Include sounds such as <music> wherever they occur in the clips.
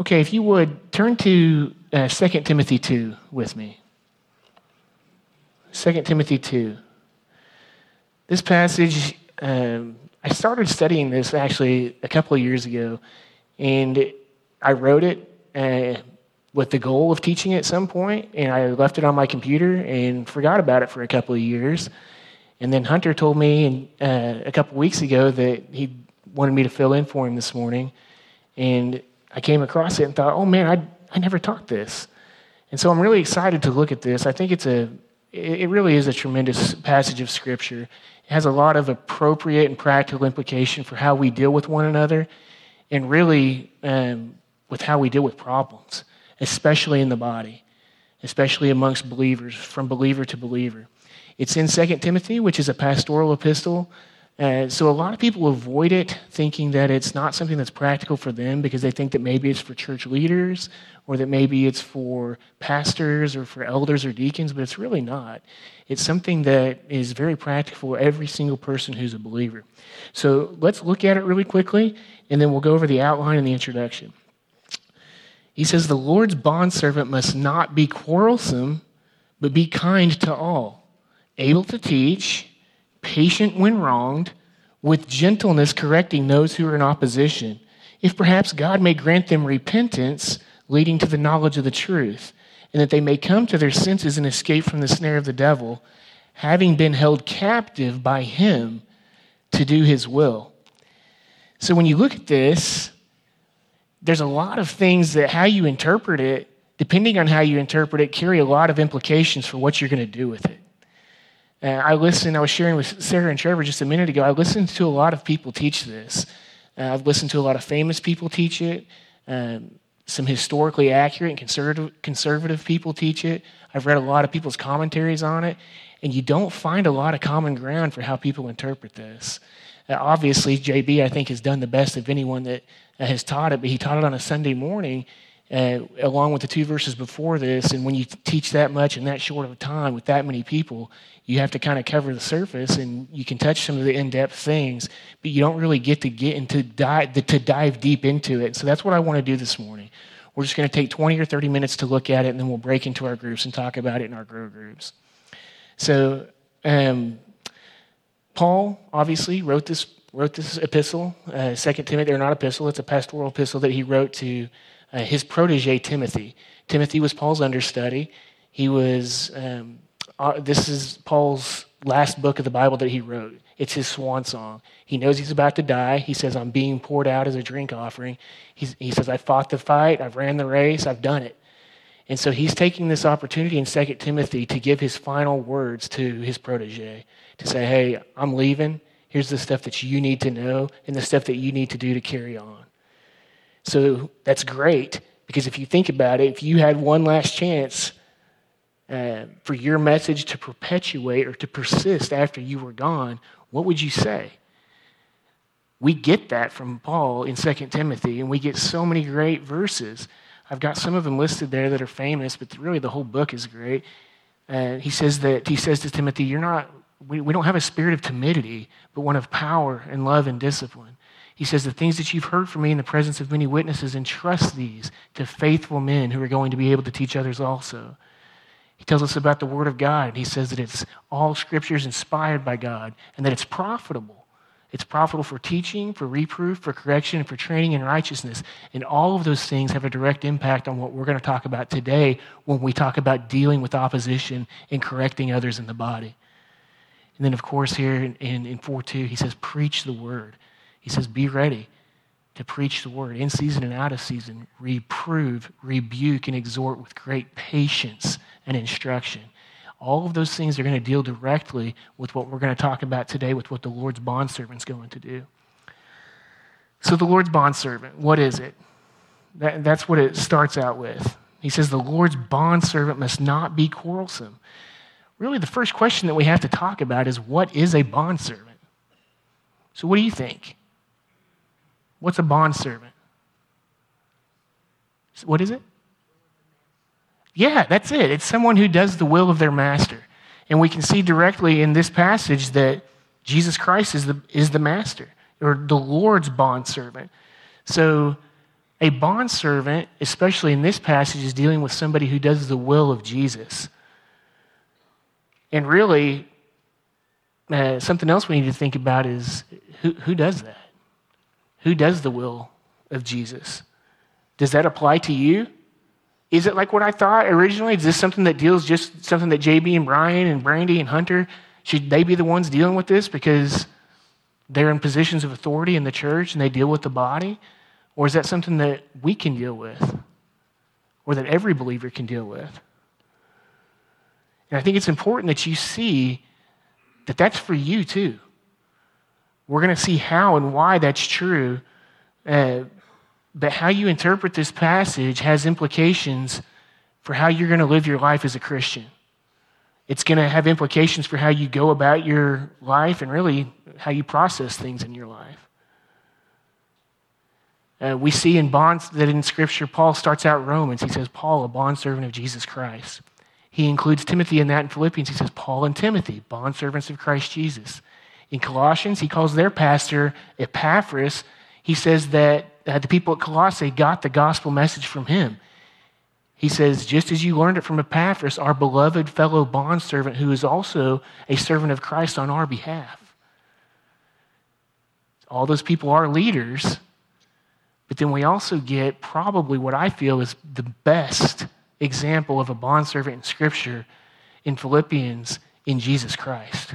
Okay, if you would, turn to uh, 2 Timothy 2 with me. 2 Timothy 2. This passage, um, I started studying this actually a couple of years ago, and I wrote it uh, with the goal of teaching at some point, and I left it on my computer and forgot about it for a couple of years. And then Hunter told me uh, a couple weeks ago that he wanted me to fill in for him this morning, and I came across it and thought, oh man, I, I never taught this. And so I'm really excited to look at this. I think it's a, it really is a tremendous passage of Scripture. It has a lot of appropriate and practical implication for how we deal with one another and really um, with how we deal with problems, especially in the body, especially amongst believers, from believer to believer. It's in 2 Timothy, which is a pastoral epistle uh, so a lot of people avoid it, thinking that it's not something that's practical for them because they think that maybe it's for church leaders or that maybe it's for pastors or for elders or deacons, but it's really not. It's something that is very practical for every single person who's a believer. So let's look at it really quickly, and then we'll go over the outline and the introduction. He says, The Lord's bondservant must not be quarrelsome, but be kind to all, able to teach patient when wronged, with gentleness correcting those who are in opposition, if perhaps God may grant them repentance leading to the knowledge of the truth, and that they may come to their senses and escape from the snare of the devil, having been held captive by him to do his will. So when you look at this, there's a lot of things that how you interpret it, depending on how you interpret it, carry a lot of implications for what you're going to do with it. Uh, I listened, I was sharing with Sarah and Trevor just a minute ago. I listened to a lot of people teach this. Uh, I've listened to a lot of famous people teach it. Um, some historically accurate and conservative, conservative people teach it. I've read a lot of people's commentaries on it, and you don't find a lot of common ground for how people interpret this. Uh, obviously, JB, I think, has done the best of anyone that uh, has taught it, but he taught it on a Sunday morning, uh, along with the two verses before this. And when you teach that much in that short of a time with that many people, you have to kind of cover the surface and you can touch some of the in-depth things, but you don't really get to get into dive, to dive deep into it. So that's what I want to do this morning. We're just going to take 20 or 30 minutes to look at it, and then we'll break into our groups and talk about it in our grow groups. So, um, Paul obviously wrote this wrote this epistle, uh, Second Timothy. They're not epistle; it's a pastoral epistle that he wrote to uh, his protege Timothy. Timothy was Paul's understudy. He was, um, uh, this is Paul's last book of the Bible that he wrote. It's his swan song. He knows he's about to die. He says, I'm being poured out as a drink offering. He's, he says, I fought the fight, I've ran the race, I've done it. And so he's taking this opportunity in 2 Timothy to give his final words to his protege to say, hey, I'm leaving. Here's the stuff that you need to know and the stuff that you need to do to carry on. So that's great because if you think about it, if you had one last chance uh, for your message to perpetuate or to persist after you were gone, what would you say? We get that from Paul in 2 Timothy, and we get so many great verses. I've got some of them listed there that are famous, but really the whole book is great. Uh, he says that he says to Timothy, "You're not. We, we don't have a spirit of timidity, but one of power and love and discipline." He says, The things that you've heard from me in the presence of many witnesses, entrust these to faithful men who are going to be able to teach others also. He tells us about the Word of God. He says that it's all scriptures inspired by God and that it's profitable. It's profitable for teaching, for reproof, for correction, and for training in righteousness. And all of those things have a direct impact on what we're going to talk about today when we talk about dealing with opposition and correcting others in the body. And then, of course, here in, in, in 4 2, he says, Preach the word. He says, Be ready to preach the word in season and out of season, reprove, rebuke, and exhort with great patience and instruction. All of those things are going to deal directly with what we're going to talk about today, with what the Lord's bondservant's going to do. So, the Lord's bondservant, what is it? That, that's what it starts out with. He says, The Lord's bondservant must not be quarrelsome. Really, the first question that we have to talk about is what is a bondservant? So, what do you think? What's a bond servant? What is it? Yeah, that's it. It's someone who does the will of their master. And we can see directly in this passage that Jesus Christ is the, is the master or the Lord's bond servant. So A bondservant, especially in this passage, is dealing with somebody who does the will of Jesus. And really, uh, something else we need to think about is who, who does that? Who does the will of Jesus? Does that apply to you? Is it like what I thought originally? Is this something that deals just something that JB and Brian and Brandy and Hunter, should they be the ones dealing with this because they're in positions of authority in the church and they deal with the body? Or is that something that we can deal with? Or that every believer can deal with? And I think it's important that you see that that's for you too. We're going to see how and why that's true. Uh, but how you interpret this passage has implications for how you're going to live your life as a Christian. It's going to have implications for how you go about your life and really how you process things in your life. Uh, we see in bonds that in Scripture, Paul starts out Romans. He says, Paul, a bondservant of Jesus Christ. He includes Timothy in that in Philippians. He says, Paul and Timothy, bondservants of Christ Jesus. In Colossians, he calls their pastor Epaphras. He says that uh, the people at Colossae got the gospel message from him. He says, just as you learned it from Epaphras, our beloved fellow bondservant, who is also a servant of Christ on our behalf. All those people are leaders, but then we also get probably what I feel is the best example of a bondservant in Scripture in Philippians in Jesus Christ.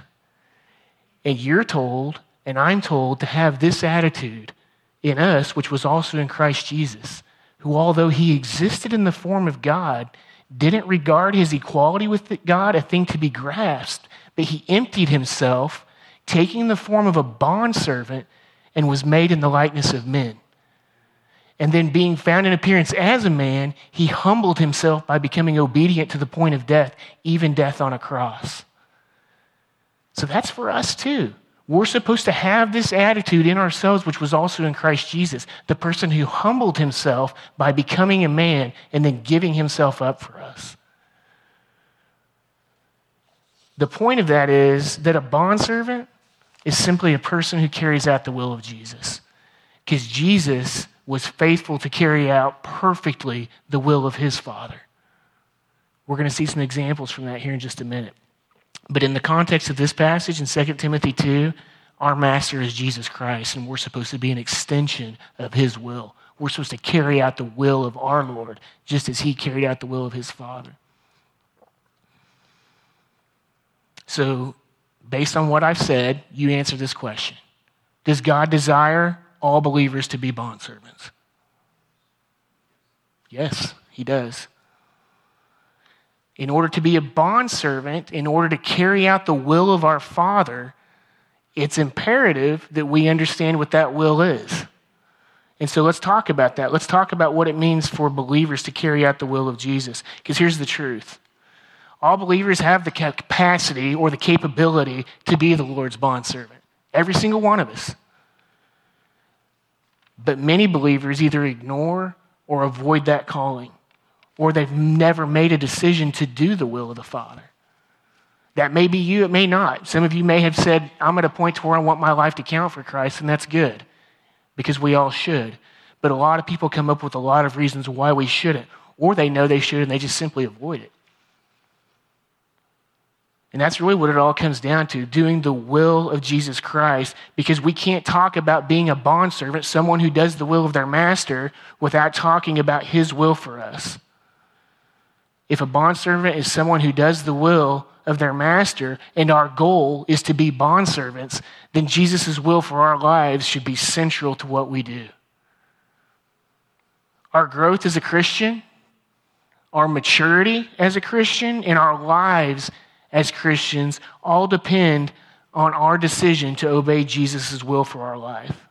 And you're told, and I'm told, to have this attitude in us, which was also in Christ Jesus, who, although he existed in the form of God, didn't regard his equality with God a thing to be grasped, but he emptied himself, taking the form of a bondservant, and was made in the likeness of men. And then, being found in appearance as a man, he humbled himself by becoming obedient to the point of death, even death on a cross. So that's for us too. We're supposed to have this attitude in ourselves, which was also in Christ Jesus, the person who humbled himself by becoming a man and then giving himself up for us. The point of that is that a bondservant is simply a person who carries out the will of Jesus. Because Jesus was faithful to carry out perfectly the will of his Father. We're going to see some examples from that here in just a minute. But in the context of this passage in 2 Timothy 2, our master is Jesus Christ, and we're supposed to be an extension of his will. We're supposed to carry out the will of our Lord, just as he carried out the will of his Father. So, based on what I've said, you answer this question Does God desire all believers to be bondservants? Yes, he does in order to be a bondservant, in order to carry out the will of our Father, it's imperative that we understand what that will is. And so let's talk about that. Let's talk about what it means for believers to carry out the will of Jesus. Because here's the truth all believers have the capacity or the capability to be the Lord's bondservant. Every single one of us. But many believers either ignore or avoid that calling or they've never made a decision to do the will of the Father. That may be you, it may not. Some of you may have said, I'm at a point to where I want my life to count for Christ, and that's good because we all should. But a lot of people come up with a lot of reasons why we shouldn't, or they know they should and they just simply avoid it. And that's really what it all comes down to doing the will of Jesus Christ, because we can't talk about being a bondservant, someone who does the will of their master, without talking about his will for us. If a bondservant is someone who does the will of their master, and our goal is to be bondservants, then Jesus' will for our lives should be central to what we do. Our growth as a Christian, our maturity as a Christian, and our lives as Christians all depend on our decision to obey Jesus' will for our life.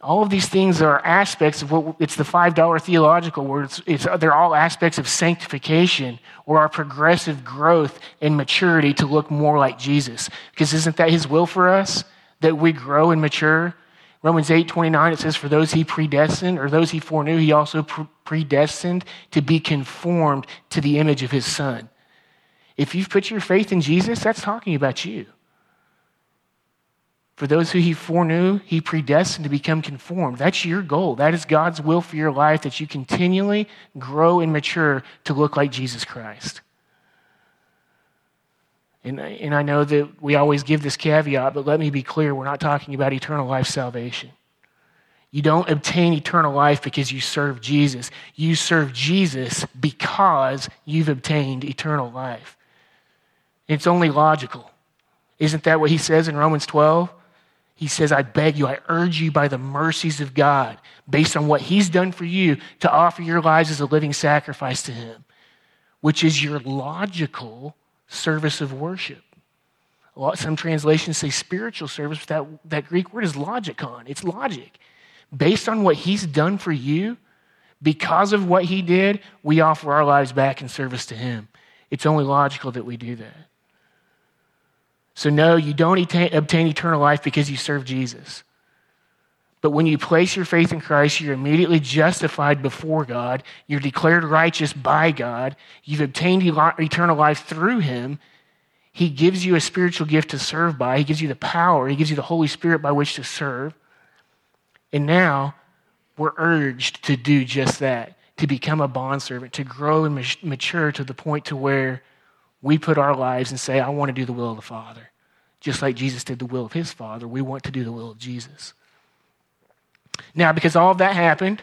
All of these things are aspects of what it's the $5 theological word. It's, it's, they're all aspects of sanctification or our progressive growth and maturity to look more like Jesus. Because isn't that his will for us? That we grow and mature? Romans 8 29, it says, For those he predestined, or those he foreknew, he also predestined to be conformed to the image of his son. If you've put your faith in Jesus, that's talking about you. For those who he foreknew, he predestined to become conformed. That's your goal. That is God's will for your life that you continually grow and mature to look like Jesus Christ. And, and I know that we always give this caveat, but let me be clear we're not talking about eternal life salvation. You don't obtain eternal life because you serve Jesus. You serve Jesus because you've obtained eternal life. It's only logical. Isn't that what he says in Romans 12? He says, I beg you, I urge you by the mercies of God, based on what he's done for you, to offer your lives as a living sacrifice to him, which is your logical service of worship. Some translations say spiritual service, but that, that Greek word is logikon. It's logic. Based on what he's done for you, because of what he did, we offer our lives back in service to him. It's only logical that we do that. So, no, you don't obtain eternal life because you serve Jesus. But when you place your faith in Christ, you're immediately justified before God. You're declared righteous by God. You've obtained eternal life through Him. He gives you a spiritual gift to serve by. He gives you the power. He gives you the Holy Spirit by which to serve. And now we're urged to do just that to become a bondservant, to grow and mature to the point to where we put our lives and say, I want to do the will of the Father. Just like Jesus did the will of his Father, we want to do the will of Jesus. Now, because all of that happened,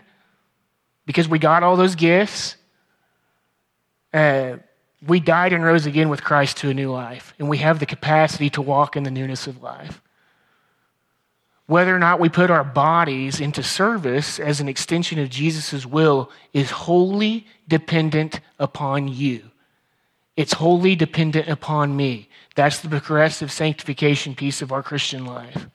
because we got all those gifts, uh, we died and rose again with Christ to a new life, and we have the capacity to walk in the newness of life. Whether or not we put our bodies into service as an extension of Jesus' will is wholly dependent upon you. It's wholly dependent upon me. That's the progressive sanctification piece of our Christian life.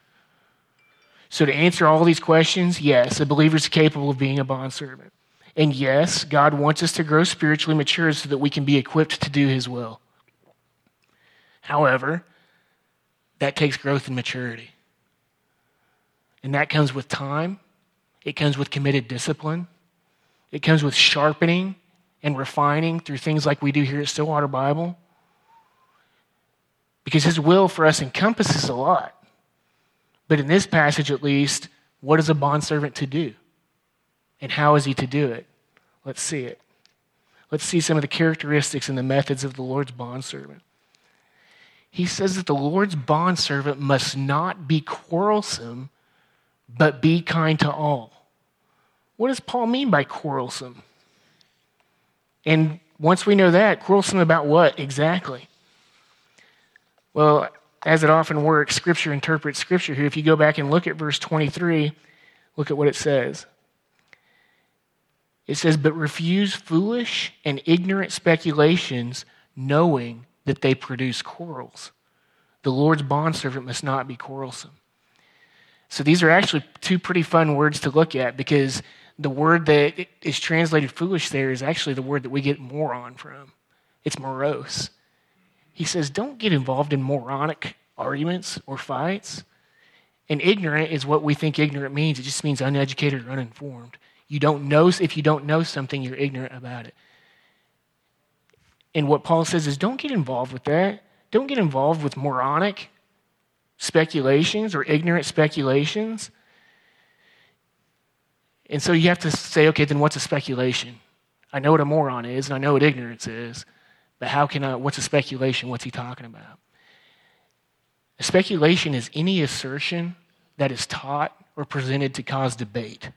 So, to answer all these questions, yes, a believer is capable of being a bondservant. And yes, God wants us to grow spiritually mature so that we can be equipped to do his will. However, that takes growth and maturity. And that comes with time, it comes with committed discipline, it comes with sharpening and refining through things like we do here at Stillwater Bible. Because his will for us encompasses a lot. But in this passage, at least, what is a bondservant to do? And how is he to do it? Let's see it. Let's see some of the characteristics and the methods of the Lord's bondservant. He says that the Lord's bondservant must not be quarrelsome, but be kind to all. What does Paul mean by quarrelsome? And once we know that, quarrelsome about what exactly? Well, as it often works, Scripture interprets Scripture here. If you go back and look at verse 23, look at what it says. It says, But refuse foolish and ignorant speculations, knowing that they produce quarrels. The Lord's bondservant must not be quarrelsome. So these are actually two pretty fun words to look at because the word that is translated foolish there is actually the word that we get moron from. It's moros. He says, don't get involved in moronic arguments or fights. And ignorant is what we think ignorant means. It just means uneducated or uninformed. You don't know, if you don't know something, you're ignorant about it. And what Paul says is don't get involved with that. Don't get involved with moronic speculations or ignorant speculations. And so you have to say, okay, then what's a speculation? I know what a moron is, and I know what ignorance is, but how can I, what's a speculation? What's he talking about? A speculation is any assertion that is taught or presented to cause debate.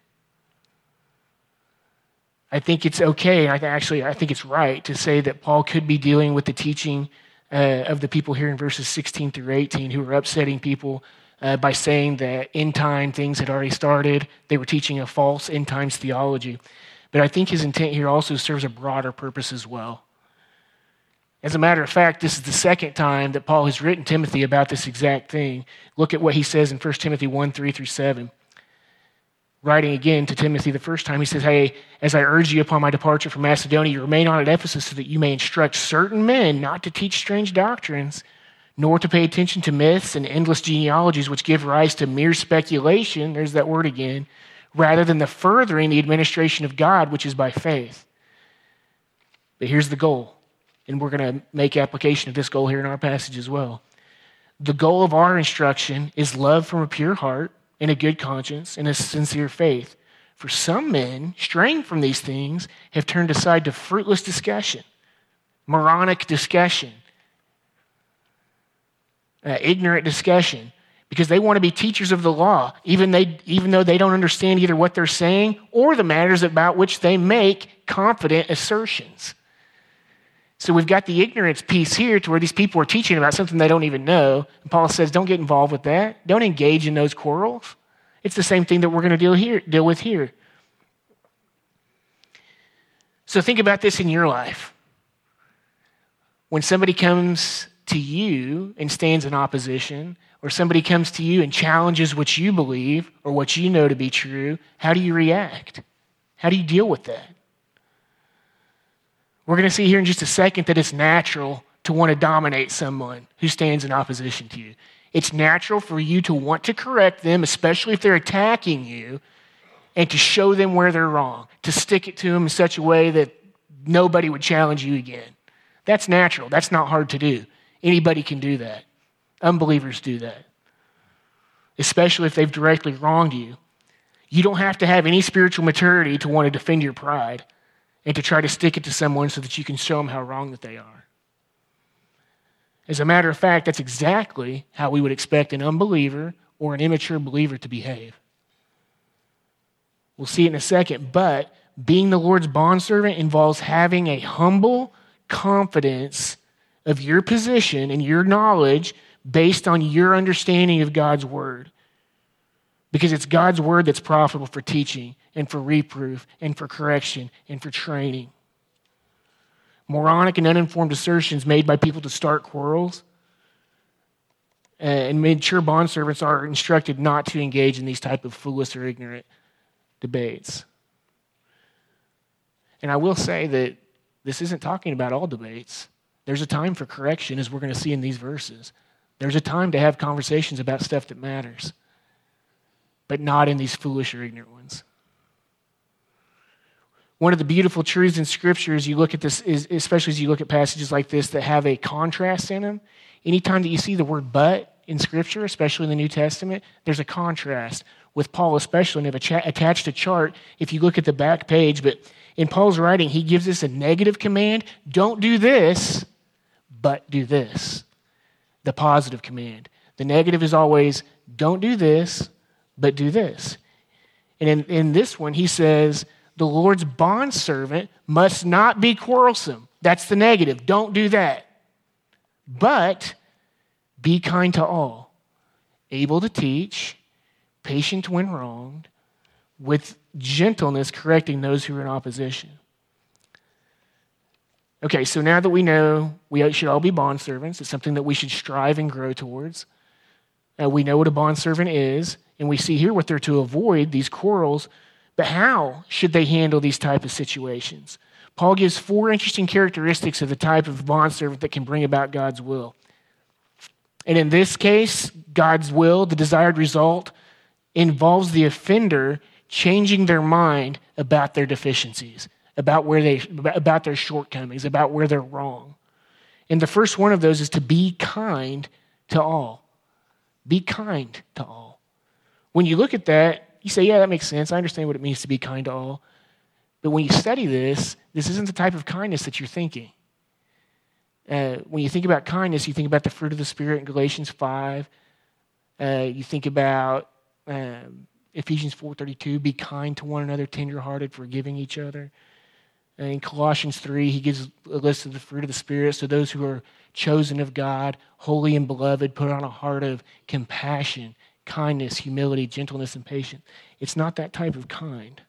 I think it's okay, and I actually I think it's right to say that Paul could be dealing with the teaching uh, of the people here in verses 16 through 18 who are upsetting people uh, by saying that end time things had already started. They were teaching a false end times theology. But I think his intent here also serves a broader purpose as well. As a matter of fact, this is the second time that Paul has written Timothy about this exact thing. Look at what he says in 1 Timothy 1 3 through 7. Writing again to Timothy the first time, he says, Hey, as I urge you upon my departure from Macedonia, you remain on at Ephesus so that you may instruct certain men not to teach strange doctrines nor to pay attention to myths and endless genealogies which give rise to mere speculation, there's that word again, rather than the furthering the administration of God, which is by faith. But here's the goal, and we're going to make application of this goal here in our passage as well. the goal of our instruction is love from a pure heart and a good conscience and a sincere faith. For some men, straying from these things, have turned aside to fruitless discussion, moronic discussion, uh, ignorant discussion, because they want to be teachers of the law, even, they, even though they don't understand either what they're saying or the matters about which they make confident assertions. So we've got the ignorance piece here to where these people are teaching about something they don't even know. And Paul says, don't get involved with that. Don't engage in those quarrels. It's the same thing that we're going to deal, here, deal with here. So think about this in your life. When somebody comes to you and stands in opposition, or somebody comes to you and challenges what you believe or what you know to be true, how do you react? How do you deal with that? We're going to see here in just a second that it's natural to want to dominate someone who stands in opposition to you. It's natural for you to want to correct them, especially if they're attacking you, and to show them where they're wrong, to stick it to them in such a way that nobody would challenge you again. That's natural. That's not hard to do. Anybody can do that. Unbelievers do that, especially if they've directly wronged you. You don't have to have any spiritual maturity to want to defend your pride and to try to stick it to someone so that you can show them how wrong that they are. As a matter of fact, that's exactly how we would expect an unbeliever or an immature believer to behave. We'll see it in a second, but being the Lord's bondservant involves having a humble confidence of your position and your knowledge based on your understanding of God's word. Because it's God's word that's profitable for teaching and for reproof and for correction and for training. Moronic and uninformed assertions made by people to start quarrels. And mature bondservants are instructed not to engage in these type of foolish or ignorant debates. And I will say that this isn't talking about all debates. There's a time for correction, as we're going to see in these verses. There's a time to have conversations about stuff that matters, but not in these foolish or ignorant ones. One of the beautiful truths in Scripture is you look at this, is, especially as you look at passages like this that have a contrast in them. Anytime that you see the word but in Scripture, especially in the New Testament, there's a contrast. With Paul, especially, and I've attached a chart if you look at the back page. But in Paul's writing, he gives us a negative command don't do this, but do this. The positive command. The negative is always don't do this, but do this. And in, in this one, he says, the Lord's bondservant must not be quarrelsome. That's the negative. Don't do that. But be kind to all, able to teach, patient when wronged, with gentleness correcting those who are in opposition. Okay, so now that we know we should all be bondservants, it's something that we should strive and grow towards. Uh, we know what a bondservant is, and we see here what they're to avoid these quarrels but how should they handle these type of situations? Paul gives four interesting characteristics of the type of bondservant that can bring about God's will. And in this case, God's will, the desired result, involves the offender changing their mind about their deficiencies, about where they about their shortcomings, about where they're wrong. And the first one of those is to be kind to all. Be kind to all. When you look at that, you say, yeah, that makes sense. I understand what it means to be kind to all. But when you study this, this isn't the type of kindness that you're thinking. Uh, when you think about kindness, you think about the fruit of the Spirit in Galatians 5. Uh, you think about um, Ephesians 4.32, be kind to one another, tenderhearted, forgiving each other. And in Colossians 3, he gives a list of the fruit of the Spirit. So those who are chosen of God, holy and beloved, put on a heart of compassion, kindness, humility, gentleness, and patience. It's not that type of kind.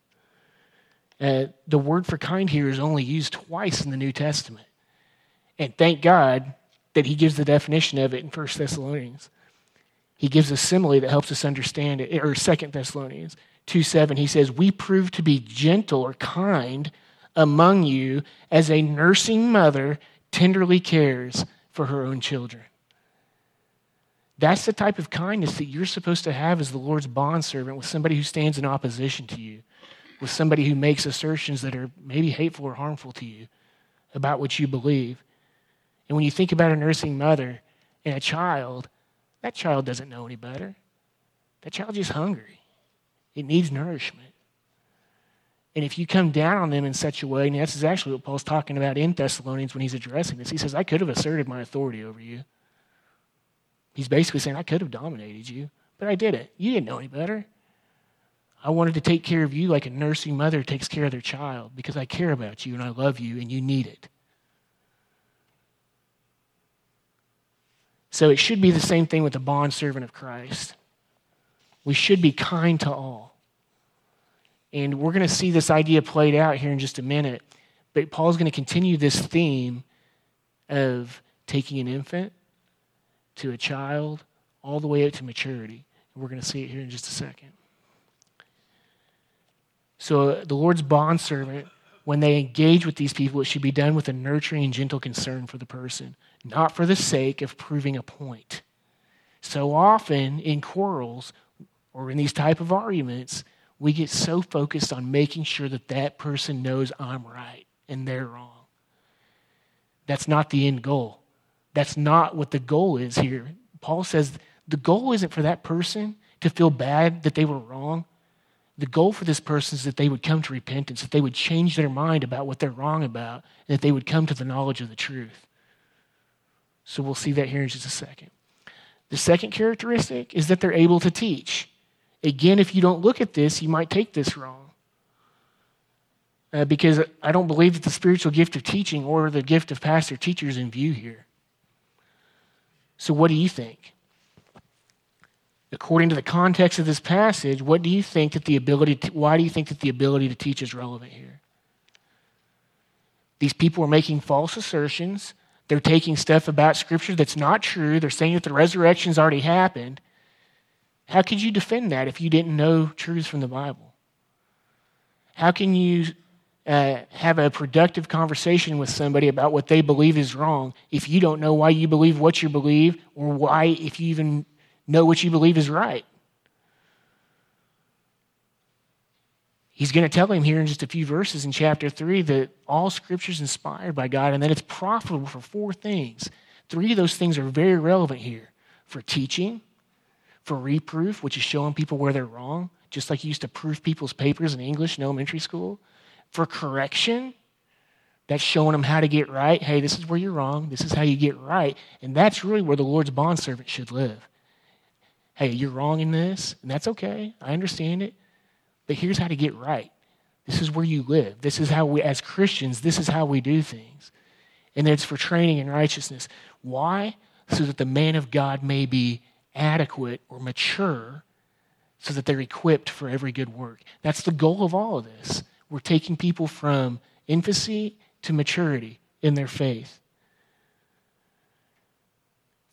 Uh, the word for kind here is only used twice in the New Testament. And thank God that he gives the definition of it in 1 Thessalonians. He gives a simile that helps us understand it, or 2 Thessalonians 2 7. He says, We prove to be gentle or kind among you as a nursing mother tenderly cares for her own children. That's the type of kindness that you're supposed to have as the Lord's bondservant with somebody who stands in opposition to you, with somebody who makes assertions that are maybe hateful or harmful to you about what you believe. And when you think about a nursing mother and a child, that child doesn't know any better. That child just hungry. It needs nourishment. And if you come down on them in such a way, and that's is actually what Paul's talking about in Thessalonians when he's addressing this, he says, I could have asserted my authority over you. He's basically saying, I could have dominated you, but I did it. You didn't know any better. I wanted to take care of you like a nursing mother takes care of their child because I care about you and I love you and you need it. So it should be the same thing with the bond servant of Christ. We should be kind to all. And we're going to see this idea played out here in just a minute. But Paul's going to continue this theme of taking an infant to a child all the way up to maturity. And we're going to see it here in just a second. So the Lord's bondservant, when they engage with these people, it should be done with a nurturing and gentle concern for the person not for the sake of proving a point. So often in quarrels or in these type of arguments, we get so focused on making sure that that person knows I'm right and they're wrong. That's not the end goal. That's not what the goal is here. Paul says the goal isn't for that person to feel bad that they were wrong. The goal for this person is that they would come to repentance, that they would change their mind about what they're wrong about, and that they would come to the knowledge of the truth. So we'll see that here in just a second. The second characteristic is that they're able to teach. Again, if you don't look at this, you might take this wrong. Uh, because I don't believe that the spiritual gift of teaching or the gift of pastor teachers in view here. So, what do you think? According to the context of this passage, what do you think that the ability to, why do you think that the ability to teach is relevant here? These people are making false assertions they're taking stuff about Scripture that's not true. They're saying that the resurrection's already happened. How could you defend that if you didn't know truths from the Bible? How can you uh, have a productive conversation with somebody about what they believe is wrong if you don't know why you believe what you believe or why, if you even know what you believe is right? He's going to tell him here in just a few verses in chapter 3 that all scripture is inspired by God and that it's profitable for four things. Three of those things are very relevant here for teaching, for reproof, which is showing people where they're wrong, just like you used to proof people's papers in English in elementary school, for correction, that's showing them how to get right. Hey, this is where you're wrong. This is how you get right. And that's really where the Lord's bondservant should live. Hey, you're wrong in this, and that's okay. I understand it. But here's how to get right. This is where you live. This is how we, as Christians, this is how we do things. And it's for training in righteousness. Why? So that the man of God may be adequate or mature so that they're equipped for every good work. That's the goal of all of this. We're taking people from infancy to maturity in their faith.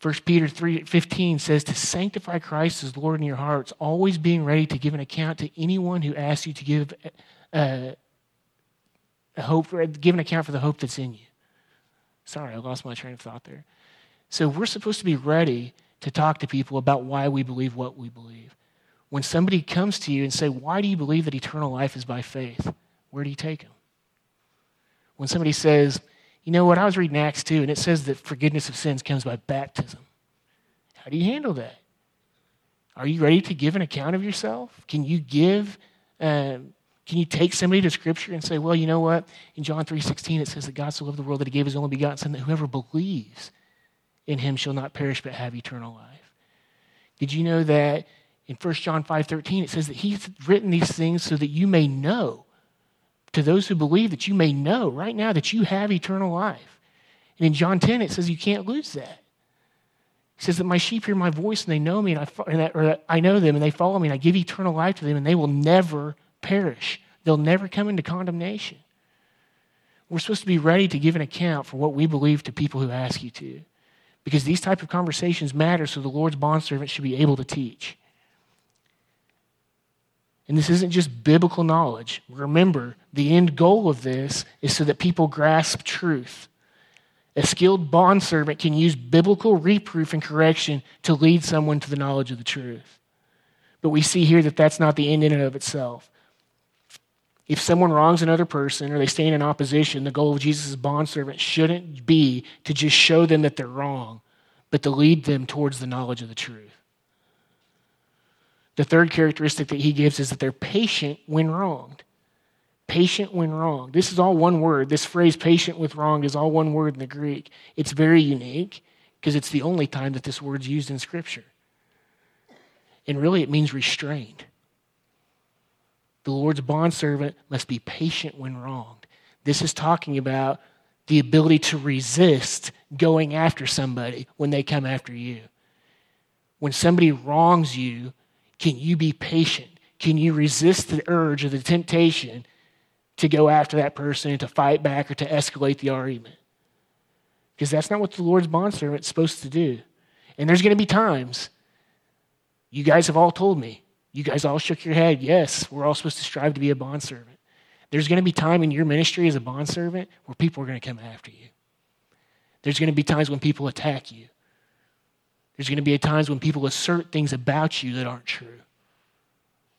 1 Peter 3:15 says to sanctify Christ as Lord in your hearts, always being ready to give an account to anyone who asks you to give uh, a hope, for, give an account for the hope that's in you. Sorry, I lost my train of thought there. So we're supposed to be ready to talk to people about why we believe what we believe. When somebody comes to you and say, "Why do you believe that eternal life is by faith?" Where do you take them? When somebody says, you know what? I was reading Acts 2, and it says that forgiveness of sins comes by baptism. How do you handle that? Are you ready to give an account of yourself? Can you give? Um, can you take somebody to Scripture and say, "Well, you know what? In John three sixteen, it says that God so loved the world that He gave His only begotten Son, that whoever believes in Him shall not perish but have eternal life." Did you know that in 1 John five thirteen it says that He's written these things so that you may know to those who believe that you may know right now that you have eternal life. And in John 10, it says you can't lose that. He says that my sheep hear my voice and they know me, and I, and that, or I know them and they follow me, and I give eternal life to them, and they will never perish. They'll never come into condemnation. We're supposed to be ready to give an account for what we believe to people who ask you to. Because these type of conversations matter, so the Lord's bondservant should be able to teach. And this isn't just biblical knowledge. Remember, the end goal of this is so that people grasp truth. A skilled bondservant can use biblical reproof and correction to lead someone to the knowledge of the truth. But we see here that that's not the end in and of itself. If someone wrongs another person or they stand in opposition, the goal of Jesus' bondservant shouldn't be to just show them that they're wrong, but to lead them towards the knowledge of the truth. The third characteristic that he gives is that they're patient when wronged. Patient when wronged. This is all one word. This phrase, patient with wronged, is all one word in the Greek. It's very unique because it's the only time that this word's used in Scripture. And really, it means restrained. The Lord's bondservant must be patient when wronged. This is talking about the ability to resist going after somebody when they come after you. When somebody wrongs you, can you be patient? Can you resist the urge or the temptation to go after that person, and to fight back, or to escalate the argument? Because that's not what the Lord's bondservant is supposed to do. And there's going to be times, you guys have all told me, you guys all shook your head. Yes, we're all supposed to strive to be a bondservant. There's going to be time in your ministry as a bondservant where people are going to come after you. There's going to be times when people attack you. There's going to be times when people assert things about you that aren't true.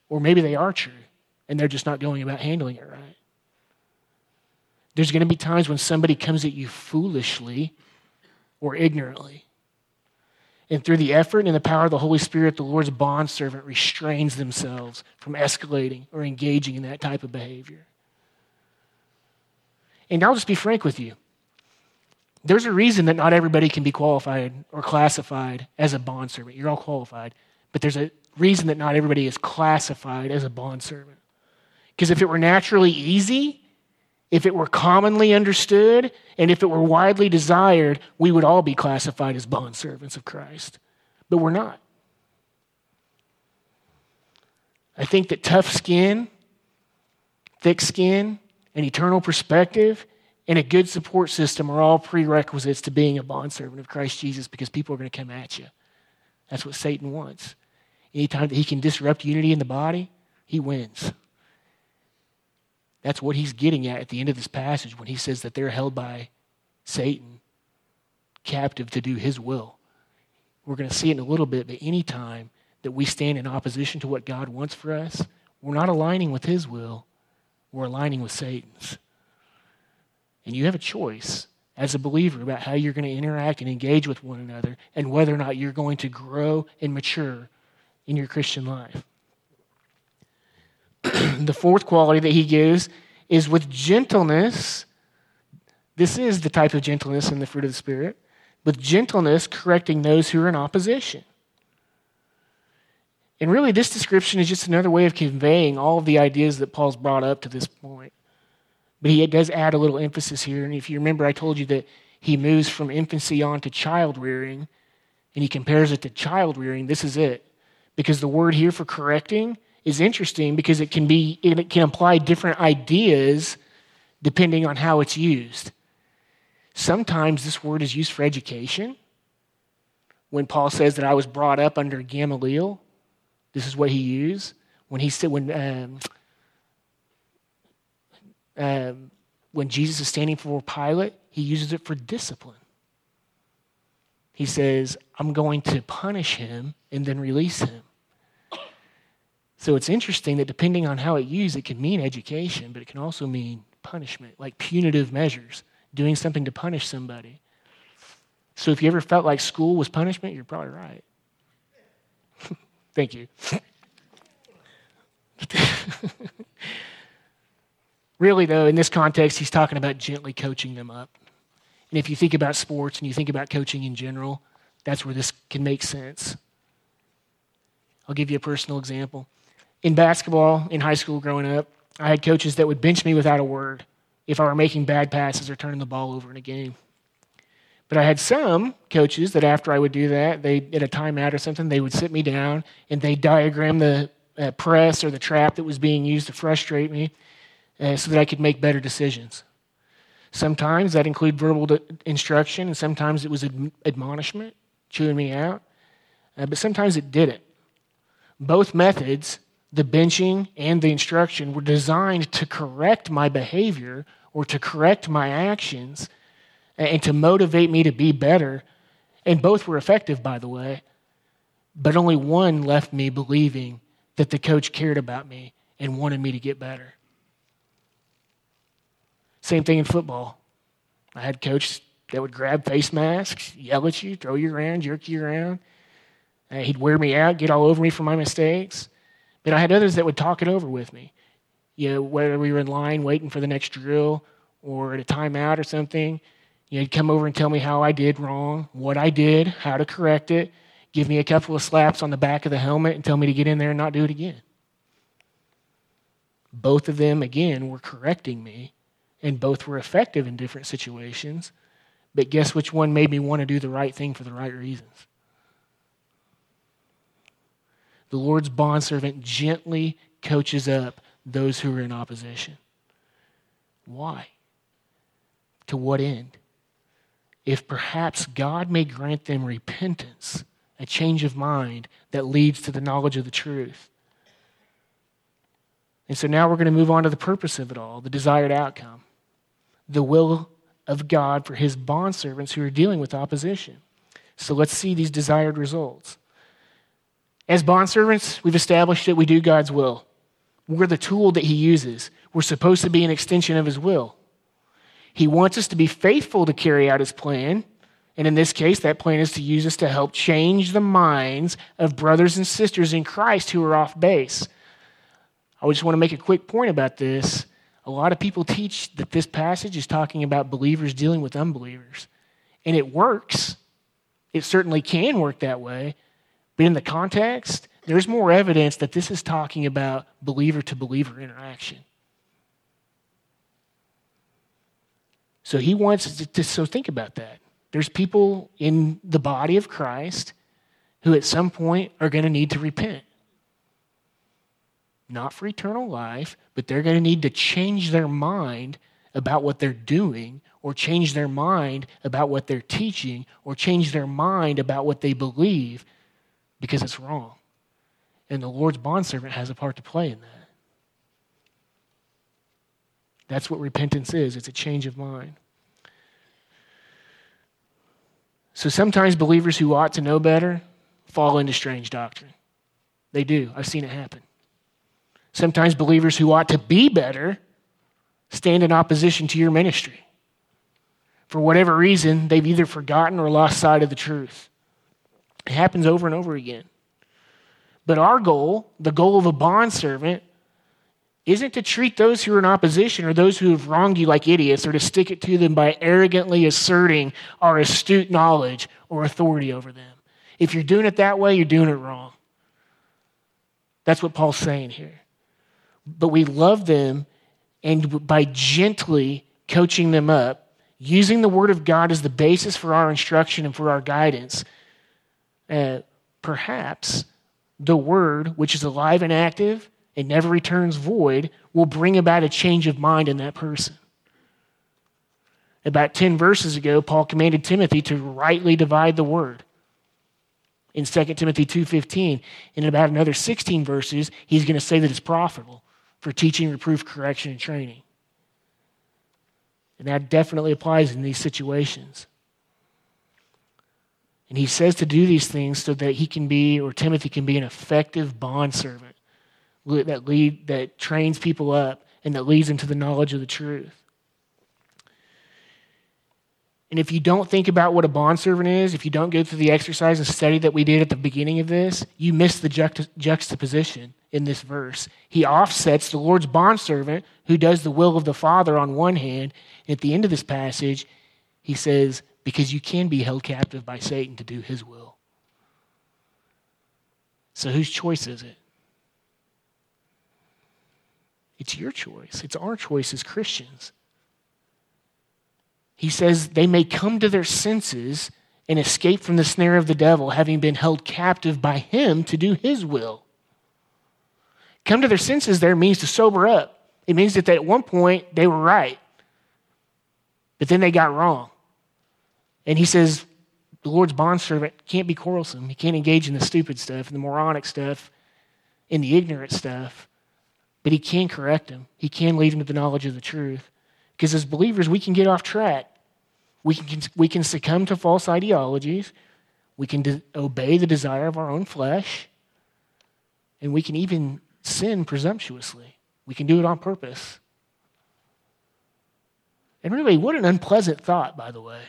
Or maybe they are true and they're just not going about handling it right. There's going to be times when somebody comes at you foolishly or ignorantly. And through the effort and the power of the Holy Spirit, the Lord's bondservant restrains themselves from escalating or engaging in that type of behavior. And I'll just be frank with you. There's a reason that not everybody can be qualified or classified as a bondservant. You're all qualified, but there's a reason that not everybody is classified as a bondservant. Because if it were naturally easy, if it were commonly understood and if it were widely desired, we would all be classified as bondservants of Christ. But we're not. I think that tough skin, thick skin, an eternal perspective, and a good support system are all prerequisites to being a bondservant of Christ Jesus because people are going to come at you. That's what Satan wants. Anytime that he can disrupt unity in the body, he wins. That's what he's getting at at the end of this passage when he says that they're held by Satan, captive to do his will. We're going to see it in a little bit, but anytime that we stand in opposition to what God wants for us, we're not aligning with his will, we're aligning with Satan's. And you have a choice as a believer about how you're going to interact and engage with one another and whether or not you're going to grow and mature in your Christian life. <clears throat> the fourth quality that he gives is with gentleness. This is the type of gentleness in the fruit of the Spirit. With gentleness, correcting those who are in opposition. And really, this description is just another way of conveying all of the ideas that Paul's brought up to this point. But he does add a little emphasis here. And if you remember, I told you that he moves from infancy on to child rearing, and he compares it to child rearing. This is it. Because the word here for correcting is interesting because it can be it can imply different ideas depending on how it's used. Sometimes this word is used for education. When Paul says that I was brought up under Gamaliel, this is what he used. When he said when um, um, when Jesus is standing before Pilate, he uses it for discipline. He says, I'm going to punish him and then release him. So it's interesting that depending on how it used, it can mean education, but it can also mean punishment, like punitive measures, doing something to punish somebody. So if you ever felt like school was punishment, you're probably right. <laughs> Thank you. <laughs> really, though, in this context, he's talking about gently coaching them up. And if you think about sports and you think about coaching in general, that's where this can make sense. I'll give you a personal example in basketball in high school growing up, I had coaches that would bench me without a word if I were making bad passes or turning the ball over in a game. But I had some coaches that after I would do that, they at a timeout or something, they would sit me down and they diagram the uh, press or the trap that was being used to frustrate me uh, so that I could make better decisions. Sometimes that included verbal instruction, and sometimes it was ad- admonishment, chewing me out. Uh, but sometimes it didn't. Both methods the benching and the instruction were designed to correct my behavior or to correct my actions and to motivate me to be better. And both were effective, by the way. But only one left me believing that the coach cared about me and wanted me to get better. Same thing in football. I had coaches that would grab face masks, yell at you, throw you around, jerk you around. Uh, he'd wear me out, get all over me for my mistakes. But I had others that would talk it over with me. You know, whether we were in line waiting for the next drill or at a timeout or something, you know, he'd come over and tell me how I did wrong, what I did, how to correct it, give me a couple of slaps on the back of the helmet and tell me to get in there and not do it again. Both of them, again, were correcting me, and both were effective in different situations. But guess which one made me want to do the right thing for the right reasons? The Lord's bondservant gently coaches up those who are in opposition. Why? To what end? If perhaps God may grant them repentance, a change of mind that leads to the knowledge of the truth. And so now we're going to move on to the purpose of it all, the desired outcome, the will of God for his bondservants who are dealing with opposition. So let's see these desired results. As bondservants, we've established that we do God's will. We're the tool that he uses. We're supposed to be an extension of his will. He wants us to be faithful to carry out his plan. And in this case, that plan is to use us to help change the minds of brothers and sisters in Christ who are off base. I just want to make a quick point about this. A lot of people teach that this passage is talking about believers dealing with unbelievers. And it works. It certainly can work that way. But in the context, there's more evidence that this is talking about believer to believer interaction. So he wants to, to, so think about that. There's people in the body of Christ who at some point are going to need to repent not for eternal life, but they're going to need to change their mind about what they're doing, or change their mind about what they're teaching, or change their mind about what they believe because it's wrong. And the Lord's bondservant has a part to play in that. That's what repentance is it's a change of mind. So sometimes believers who ought to know better fall into strange doctrine. They do. I've seen it happen. Sometimes believers who ought to be better stand in opposition to your ministry. For whatever reason, they've either forgotten or lost sight of the truth. It happens over and over again. But our goal, the goal of a bondservant, isn't to treat those who are in opposition or those who have wronged you like idiots or to stick it to them by arrogantly asserting our astute knowledge or authority over them. If you're doing it that way, you're doing it wrong. That's what Paul's saying here but we love them, and by gently coaching them up, using the Word of God as the basis for our instruction and for our guidance, uh, perhaps the Word, which is alive and active and never returns void, will bring about a change of mind in that person. About 10 verses ago, Paul commanded Timothy to rightly divide the word. In 2 Timothy 2:15, in about another 16 verses, he's going to say that it's profitable for teaching, reproof, correction, and training. And that definitely applies in these situations. And he says to do these things so that he can be, or Timothy can be, an effective bondservant that, lead, that trains people up and that leads them to the knowledge of the truth. And if you don't think about what a bondservant is, if you don't go through the exercise and study that we did at the beginning of this, you miss the juxtaposition in this verse. He offsets the Lord's bondservant who does the will of the Father on one hand. And at the end of this passage, he says, because you can be held captive by Satan to do his will. So whose choice is it? It's your choice. It's our choice as Christians. He says they may come to their senses and escape from the snare of the devil, having been held captive by him to do his will. Come to their senses there means to sober up. It means that at one point they were right, but then they got wrong. And he says the Lord's bondservant can't be quarrelsome. He can't engage in the stupid stuff, and the moronic stuff, in the ignorant stuff, but he can correct them. He can lead them to the knowledge of the truth. Because as believers, we can get off track. We can, we can succumb to false ideologies. We can de- obey the desire of our own flesh. And we can even sin presumptuously. We can do it on purpose. And really, what an unpleasant thought, by the way.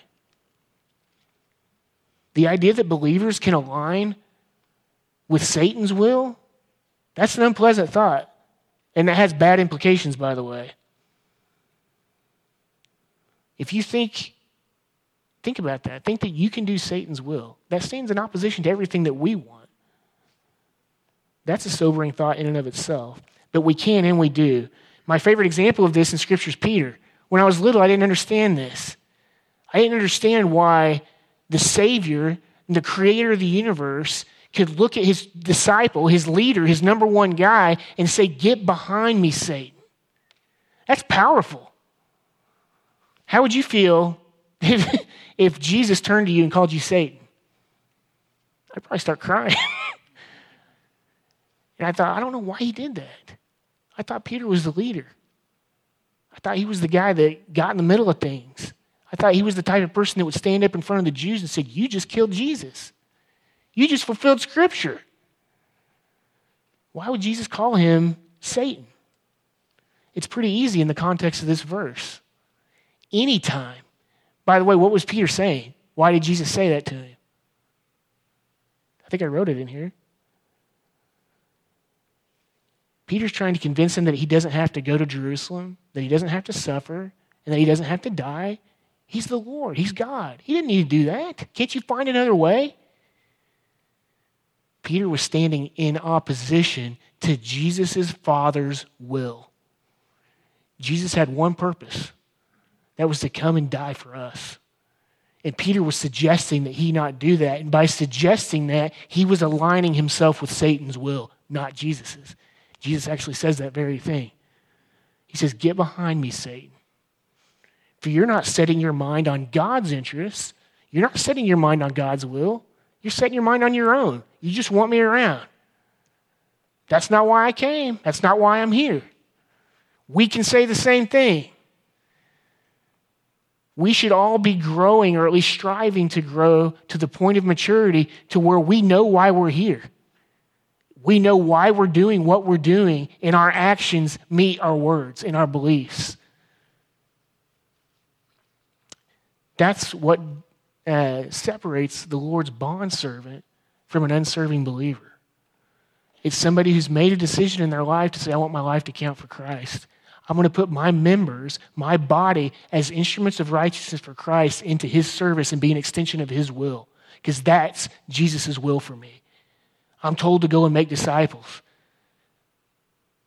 The idea that believers can align with Satan's will, that's an unpleasant thought. And that has bad implications, by the way. If you think, think about that, think that you can do Satan's will, that stands in opposition to everything that we want. That's a sobering thought in and of itself. But we can and we do. My favorite example of this in Scripture is Peter. When I was little, I didn't understand this. I didn't understand why the Savior, the creator of the universe, could look at his disciple, his leader, his number one guy, and say, Get behind me, Satan. That's powerful. How would you feel <laughs> if, if Jesus turned to you and called you Satan? I'd probably start crying. <laughs> and I thought, I don't know why he did that. I thought Peter was the leader. I thought he was the guy that got in the middle of things. I thought he was the type of person that would stand up in front of the Jews and say, You just killed Jesus. You just fulfilled Scripture. Why would Jesus call him Satan? It's pretty easy in the context of this verse. Anytime. By the way, what was Peter saying? Why did Jesus say that to him? I think I wrote it in here. Peter's trying to convince him that he doesn't have to go to Jerusalem, that he doesn't have to suffer, and that he doesn't have to die. He's the Lord, He's God. He didn't need to do that. Can't you find another way? Peter was standing in opposition to Jesus' Father's will. Jesus had one purpose that was to come and die for us. And Peter was suggesting that he not do that. And by suggesting that, he was aligning himself with Satan's will, not Jesus's. Jesus actually says that very thing. He says, Get behind me, Satan. For you're not setting your mind on God's interests. You're not setting your mind on God's will. You're setting your mind on your own. You just want me around. That's not why I came. That's not why I'm here. We can say the same thing. We should all be growing, or at least striving to grow to the point of maturity to where we know why we're here. We know why we're doing what we're doing, and our actions meet our words and our beliefs. That's what uh, separates the Lord's bondservant from an unserving believer. It's somebody who's made a decision in their life to say, I want my life to count for Christ. I'm going to put my members, my body, as instruments of righteousness for Christ into his service and be an extension of his will, because that's Jesus' will for me. I'm told to go and make disciples.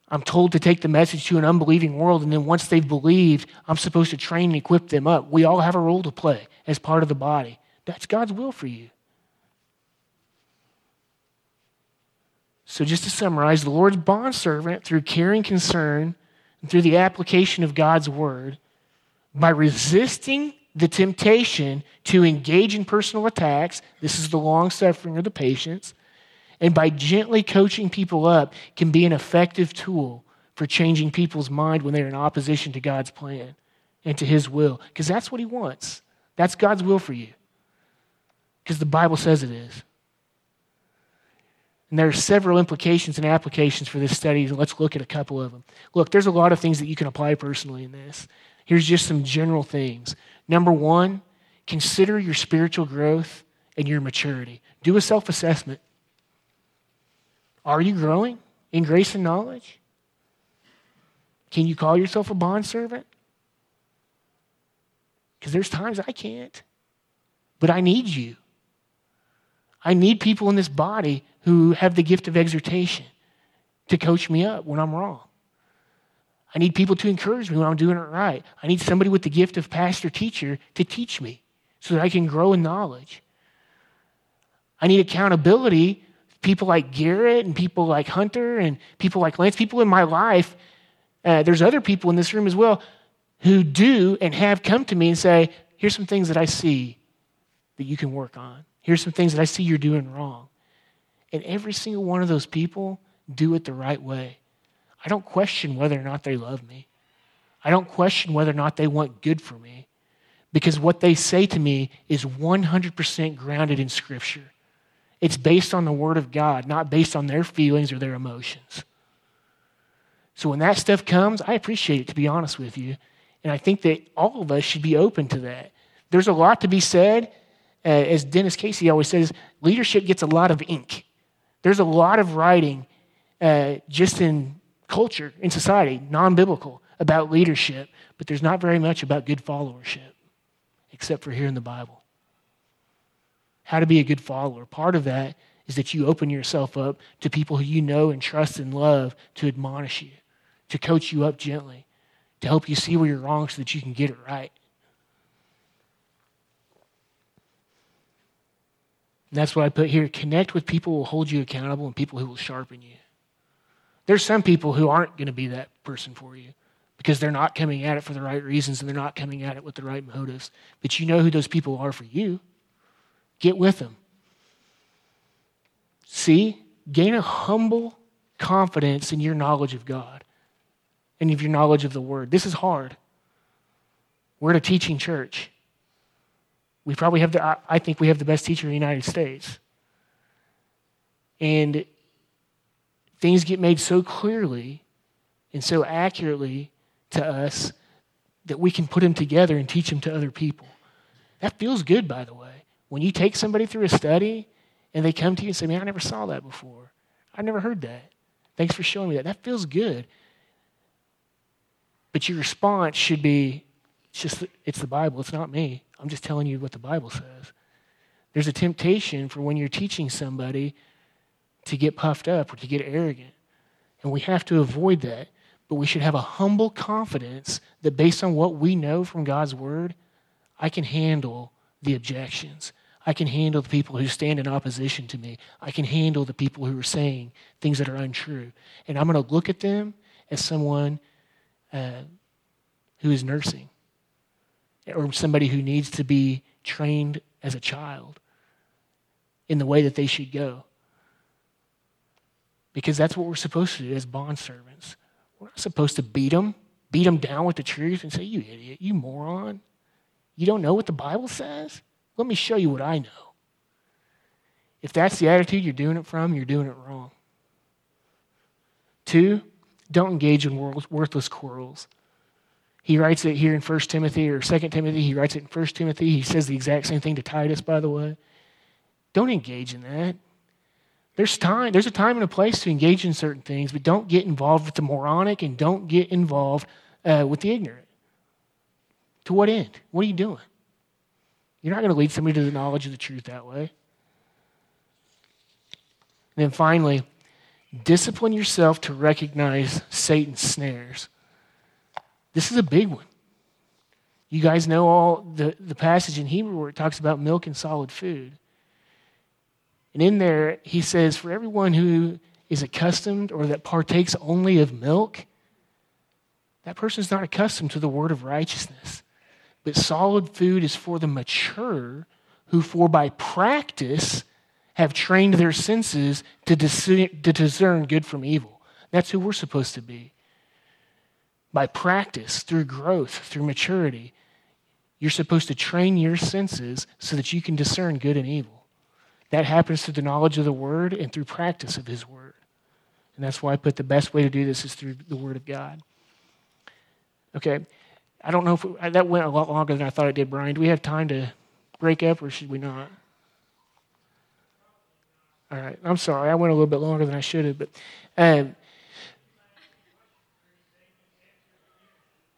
I'm told to take the message to an unbelieving world, and then once they've believed, I'm supposed to train and equip them up. We all have a role to play as part of the body. That's God's will for you. So, just to summarize, the Lord's bondservant, through caring concern and through the application of God's word, by resisting the temptation to engage in personal attacks, this is the long suffering or the patience, and by gently coaching people up can be an effective tool for changing people's mind when they're in opposition to God's plan and to his will. Because that's what he wants. That's God's will for you. Because the Bible says it is. And there are several implications and applications for this study let's look at a couple of them look there's a lot of things that you can apply personally in this. Here's just some general things. Number one consider your spiritual growth and your maturity. Do a self-assessment are you growing in grace and knowledge? Can you call yourself a bondservant? Because there's times I can't, but I need you. I need people in this body who have the gift of exhortation to coach me up when I'm wrong. I need people to encourage me when I'm doing it right. I need somebody with the gift of pastor teacher to teach me so that I can grow in knowledge. I need accountability people like Garrett and people like Hunter and people like Lance, people in my life. Uh, there's other people in this room as well who do and have come to me and say, Here's some things that I see that you can work on. Here's some things that I see you're doing wrong. And every single one of those people do it the right way. I don't question whether or not they love me. I don't question whether or not they want good for me because what they say to me is 100% grounded in Scripture. It's based on the Word of God, not based on their feelings or their emotions. So when that stuff comes, I appreciate it, to be honest with you. And I think that all of us should be open to that. There's a lot to be said uh, as Dennis Casey always says, leadership gets a lot of ink. There's a lot of writing uh, just in culture, in society, non biblical, about leadership, but there's not very much about good followership, except for here in the Bible. How to be a good follower. Part of that is that you open yourself up to people who you know and trust and love to admonish you, to coach you up gently, to help you see where you're wrong so that you can get it right. And that's what I put here. Connect with people who will hold you accountable and people who will sharpen you. There's some people who aren't going to be that person for you because they're not coming at it for the right reasons and they're not coming at it with the right motives. But you know who those people are for you. Get with them. See, gain a humble confidence in your knowledge of God and of your knowledge of the Word. This is hard. We're at a teaching church. We probably have the, I think we have the best teacher in the United States. And things get made so clearly and so accurately to us that we can put them together and teach them to other people. That feels good, by the way. When you take somebody through a study and they come to you and say, Man, I never saw that before. I never heard that. Thanks for showing me that. That feels good. But your response should be, it's just it's the Bible, it's not me. I'm just telling you what the Bible says. There's a temptation for when you're teaching somebody to get puffed up or to get arrogant. And we have to avoid that. But we should have a humble confidence that based on what we know from God's word, I can handle the objections. I can handle the people who stand in opposition to me. I can handle the people who are saying things that are untrue. And I'm going to look at them as someone uh, who is nursing or somebody who needs to be trained as a child in the way that they should go. Because that's what we're supposed to do as bond servants. We're not supposed to beat them, beat them down with the truth and say, You idiot, you moron. You don't know what the Bible says? Let me show you what I know. If that's the attitude you're doing it from, you're doing it wrong. Two, don't engage in worthless quarrels. He writes it here in 1 Timothy or 2 Timothy. He writes it in 1 Timothy. He says the exact same thing to Titus, by the way. Don't engage in that. There's time, there's a time and a place to engage in certain things, but don't get involved with the moronic and don't get involved uh, with the ignorant. To what end? What are you doing? You're not going to lead somebody to the knowledge of the truth that way. And then finally, discipline yourself to recognize Satan's snares. This is a big one. You guys know all the, the passage in Hebrew where it talks about milk and solid food. And in there, he says, for everyone who is accustomed or that partakes only of milk, that person is not accustomed to the word of righteousness. But solid food is for the mature who, for by practice, have trained their senses to discern, good from evil. That's who we're supposed to be. By practice, through growth, through maturity, you're supposed to train your senses so that you can discern good and evil. That happens through the knowledge of the Word and through practice of His Word. And that's why I put the best way to do this is through the Word of God. Okay, I don't know if it, that went a lot longer than I thought it did, Brian. Do we have time to break up or should we not? All right, I'm sorry. I went a little bit longer than I should have, but. Um,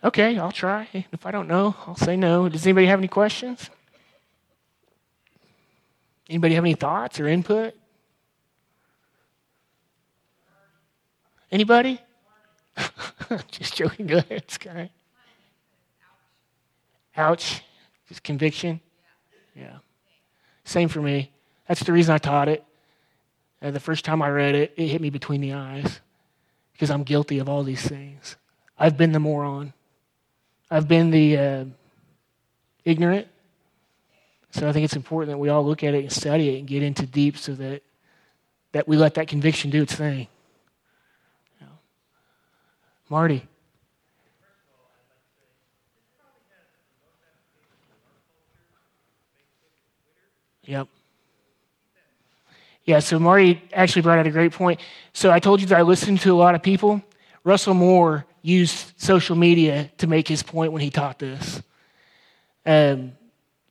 okay, I'll try. If I don't know, I'll say no. Does anybody have any questions? Anybody have any thoughts or input? Anybody? <laughs> Just joking. Go ahead. Ouch. Just conviction. Yeah. Same for me. That's the reason I taught it. And the first time I read it, it hit me between the eyes because I'm guilty of all these things. I've been the moron. I've been the uh, ignorant. So I think it's important that we all look at it and study it and get into deep so that, that we let that conviction do its thing. Marty. Yep. Yeah, so Marty actually brought out a great point. So I told you that I listened to a lot of people. Russell Moore used social media to make his point when he taught this. Um,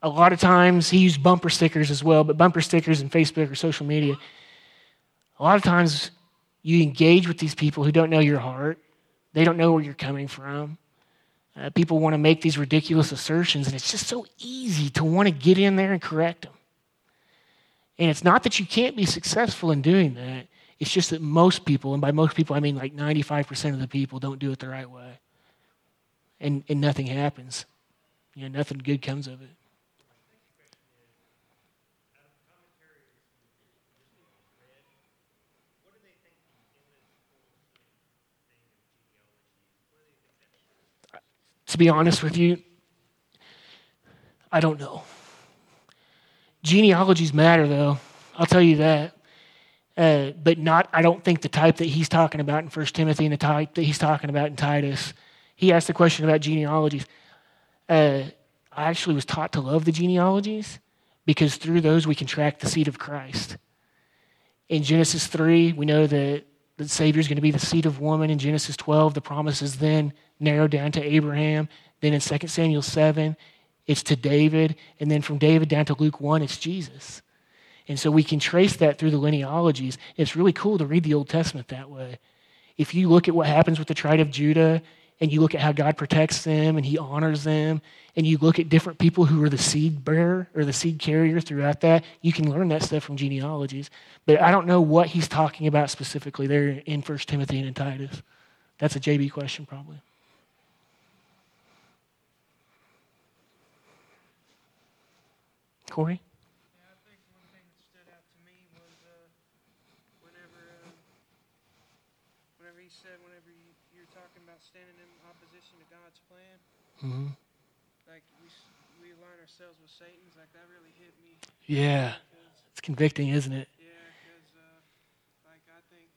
a lot of times he used bumper stickers as well, but bumper stickers and Facebook or social media. A lot of times you engage with these people who don't know your heart, they don't know where you're coming from. Uh, people want to make these ridiculous assertions, and it's just so easy to want to get in there and correct them. And it's not that you can't be successful in doing that, it's just that most people, and by most people I mean like 95% of the people, don't do it the right way. And, and nothing happens. You know, nothing good comes of it. To be honest with you, I don't know. Genealogies matter, though. I'll tell you that. Uh, but not, I don't think the type that he's talking about in 1 Timothy and the type that he's talking about in Titus. He asked a question about genealogies. Uh, I actually was taught to love the genealogies because through those we can track the seed of Christ. In Genesis 3, we know that the Savior is going to be the seed of woman. In Genesis 12, the promise is then narrowed down to Abraham. Then in 2 Samuel 7, it's to David. And then from David down to Luke 1, it's Jesus. And so we can trace that through the genealogies. It's really cool to read the Old Testament that way. If you look at what happens with the tribe of Judah and you look at how God protects them and he honors them, and you look at different people who are the seed bearer or the seed carrier throughout that, you can learn that stuff from genealogies. But I don't know what he's talking about specifically there in 1 Timothy and in Titus. That's a JB question, probably. Corey? Yeah, I think one thing that stood out to me was uh, whenever, uh, whenever he said, whenever you, you're talking about standing in opposition to God's plan, Mm-hmm. like we we align ourselves with Satan's, like that really hit me. Yeah. It's convicting, isn't it? yeah, because uh, like I think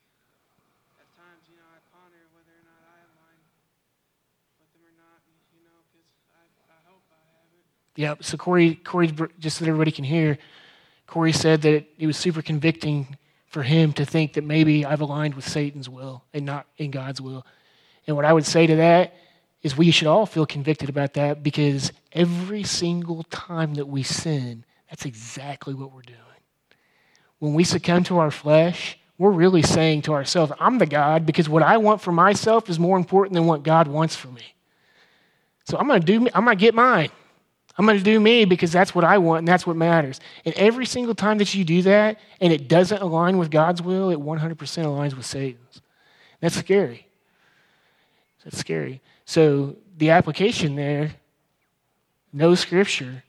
at times, you know, I ponder whether or not I align with them or not, and, you know, because I I hope I Yep. So Corey, Corey, just so that everybody can hear, Corey said that it was super convicting for him to think that maybe I've aligned with Satan's will and not in God's will. And what I would say to that is we should all feel convicted about that because every single time that we sin, that's exactly what we're doing. When we succumb to our flesh, we're really saying to ourselves, I'm the God because what I want for myself is more important than what God wants for me. So I'm going to do I'm going to get mine. I'm going to do me because that's what I want and that's what matters. And every single time that you do that and it doesn't align with God's will, it 100% aligns with Satan's. That's scary. That's scary. So the application there, no Scripture,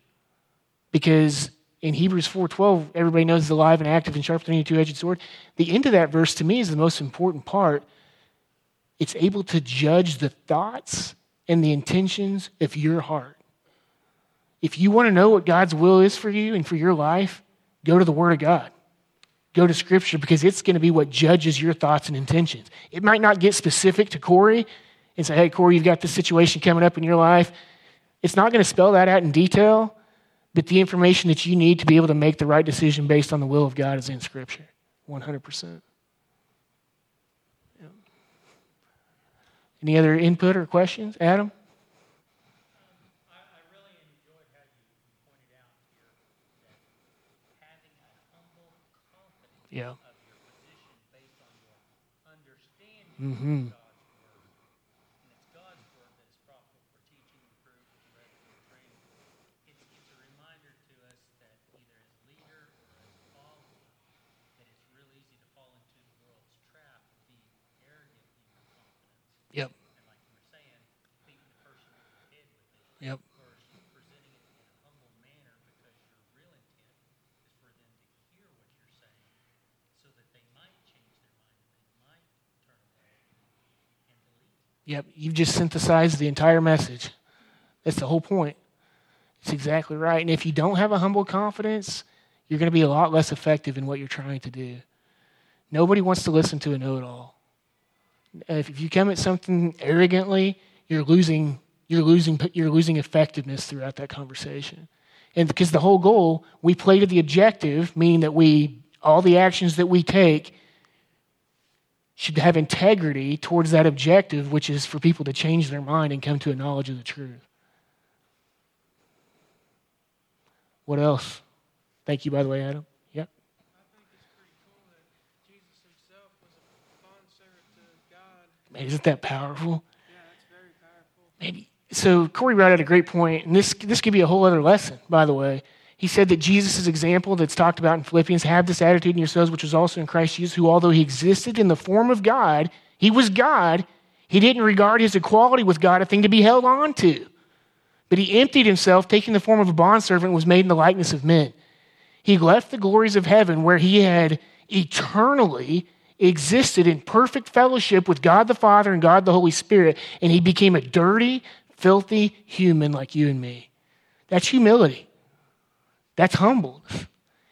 because in Hebrews 4.12, everybody knows it's alive and active and sharper than any two-edged sword. The end of that verse to me is the most important part. It's able to judge the thoughts and the intentions of your heart. If you want to know what God's will is for you and for your life, go to the Word of God. Go to Scripture because it's going to be what judges your thoughts and intentions. It might not get specific to Corey and say, hey, Corey, you've got this situation coming up in your life. It's not going to spell that out in detail, but the information that you need to be able to make the right decision based on the will of God is in Scripture, 100%. Yeah. Any other input or questions? Adam? I, I really enjoyed how you you pointed out here that having a humble confidence Yeah. Mm-hmm. of God's word. And it's God's word that is profitable for teaching, reproof, correction, and training. It's, it's a reminder to us that either as leader or as follower, that it's real easy to fall into the world's trap of being arrogant in your confidence. Yep. And like you were saying, beating the person over the head with it Yep. versus presenting it in a humble manner because your real intent is for them to hear what you're saying so that they might change their mind and they might turn away and believe. Yep, you've just synthesized the entire message. That's the whole point. It's exactly right. And if you don't have a humble confidence, you're going to be a lot less effective in what you're trying to do. Nobody wants to listen to a know it all. If you come at something arrogantly, you're losing, you're, losing, you're losing effectiveness throughout that conversation. And because the whole goal, we play to the objective, meaning that we, all the actions that we take should have integrity towards that objective, which is for people to change their mind and come to a knowledge of the truth. What else? Thank you, by the way, Adam. Yep. I think it's pretty cool that Jesus himself was a bondservant to God. Man, isn't that powerful? Yeah, that's very powerful. Maybe. So Corey brought out a great point, and this this could be a whole other lesson, by the way. He said that Jesus' example that's talked about in Philippians, have this attitude in yourselves, which was also in Christ Jesus, who although he existed in the form of God, he was God, he didn't regard his equality with God a thing to be held on to. But he emptied himself, taking the form of a bondservant, was made in the likeness of men. He left the glories of heaven where he had eternally existed in perfect fellowship with God the Father and God the Holy Spirit, and he became a dirty, filthy human like you and me. That's humility. That's humble.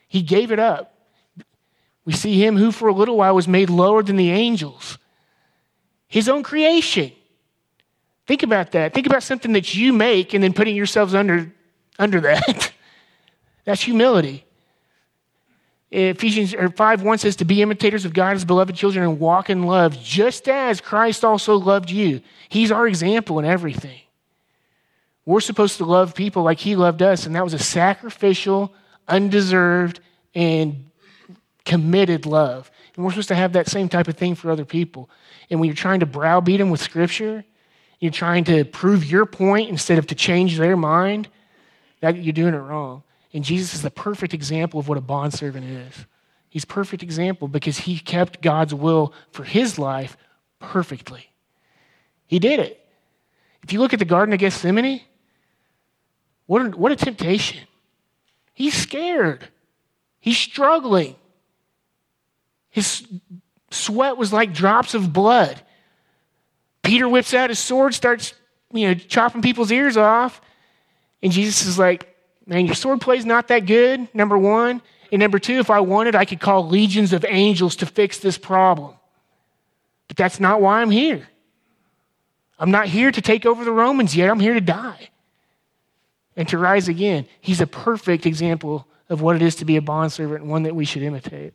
He gave it up. We see him who for a little while was made lower than the angels, his own creation. Think about that. Think about something that you make and then putting yourselves under, under that. <laughs> That's humility. Ephesians 5 1 says to be imitators of God as beloved children and walk in love, just as Christ also loved you. He's our example in everything. We're supposed to love people like he loved us, and that was a sacrificial, undeserved, and committed love. And we're supposed to have that same type of thing for other people. And when you're trying to browbeat them with scripture, you're trying to prove your point instead of to change their mind, that you're doing it wrong. And Jesus is the perfect example of what a bondservant is. He's perfect example because he kept God's will for his life perfectly. He did it. If you look at the Garden of Gethsemane, what a, what a temptation. He's scared. He's struggling. His sweat was like drops of blood. Peter whips out his sword, starts, you know, chopping people's ears off. And Jesus is like, Man, your sword play's not that good, number one. And number two, if I wanted, I could call legions of angels to fix this problem. But that's not why I'm here. I'm not here to take over the Romans yet. I'm here to die and to rise again. He's a perfect example of what it is to be a bondservant and one that we should imitate.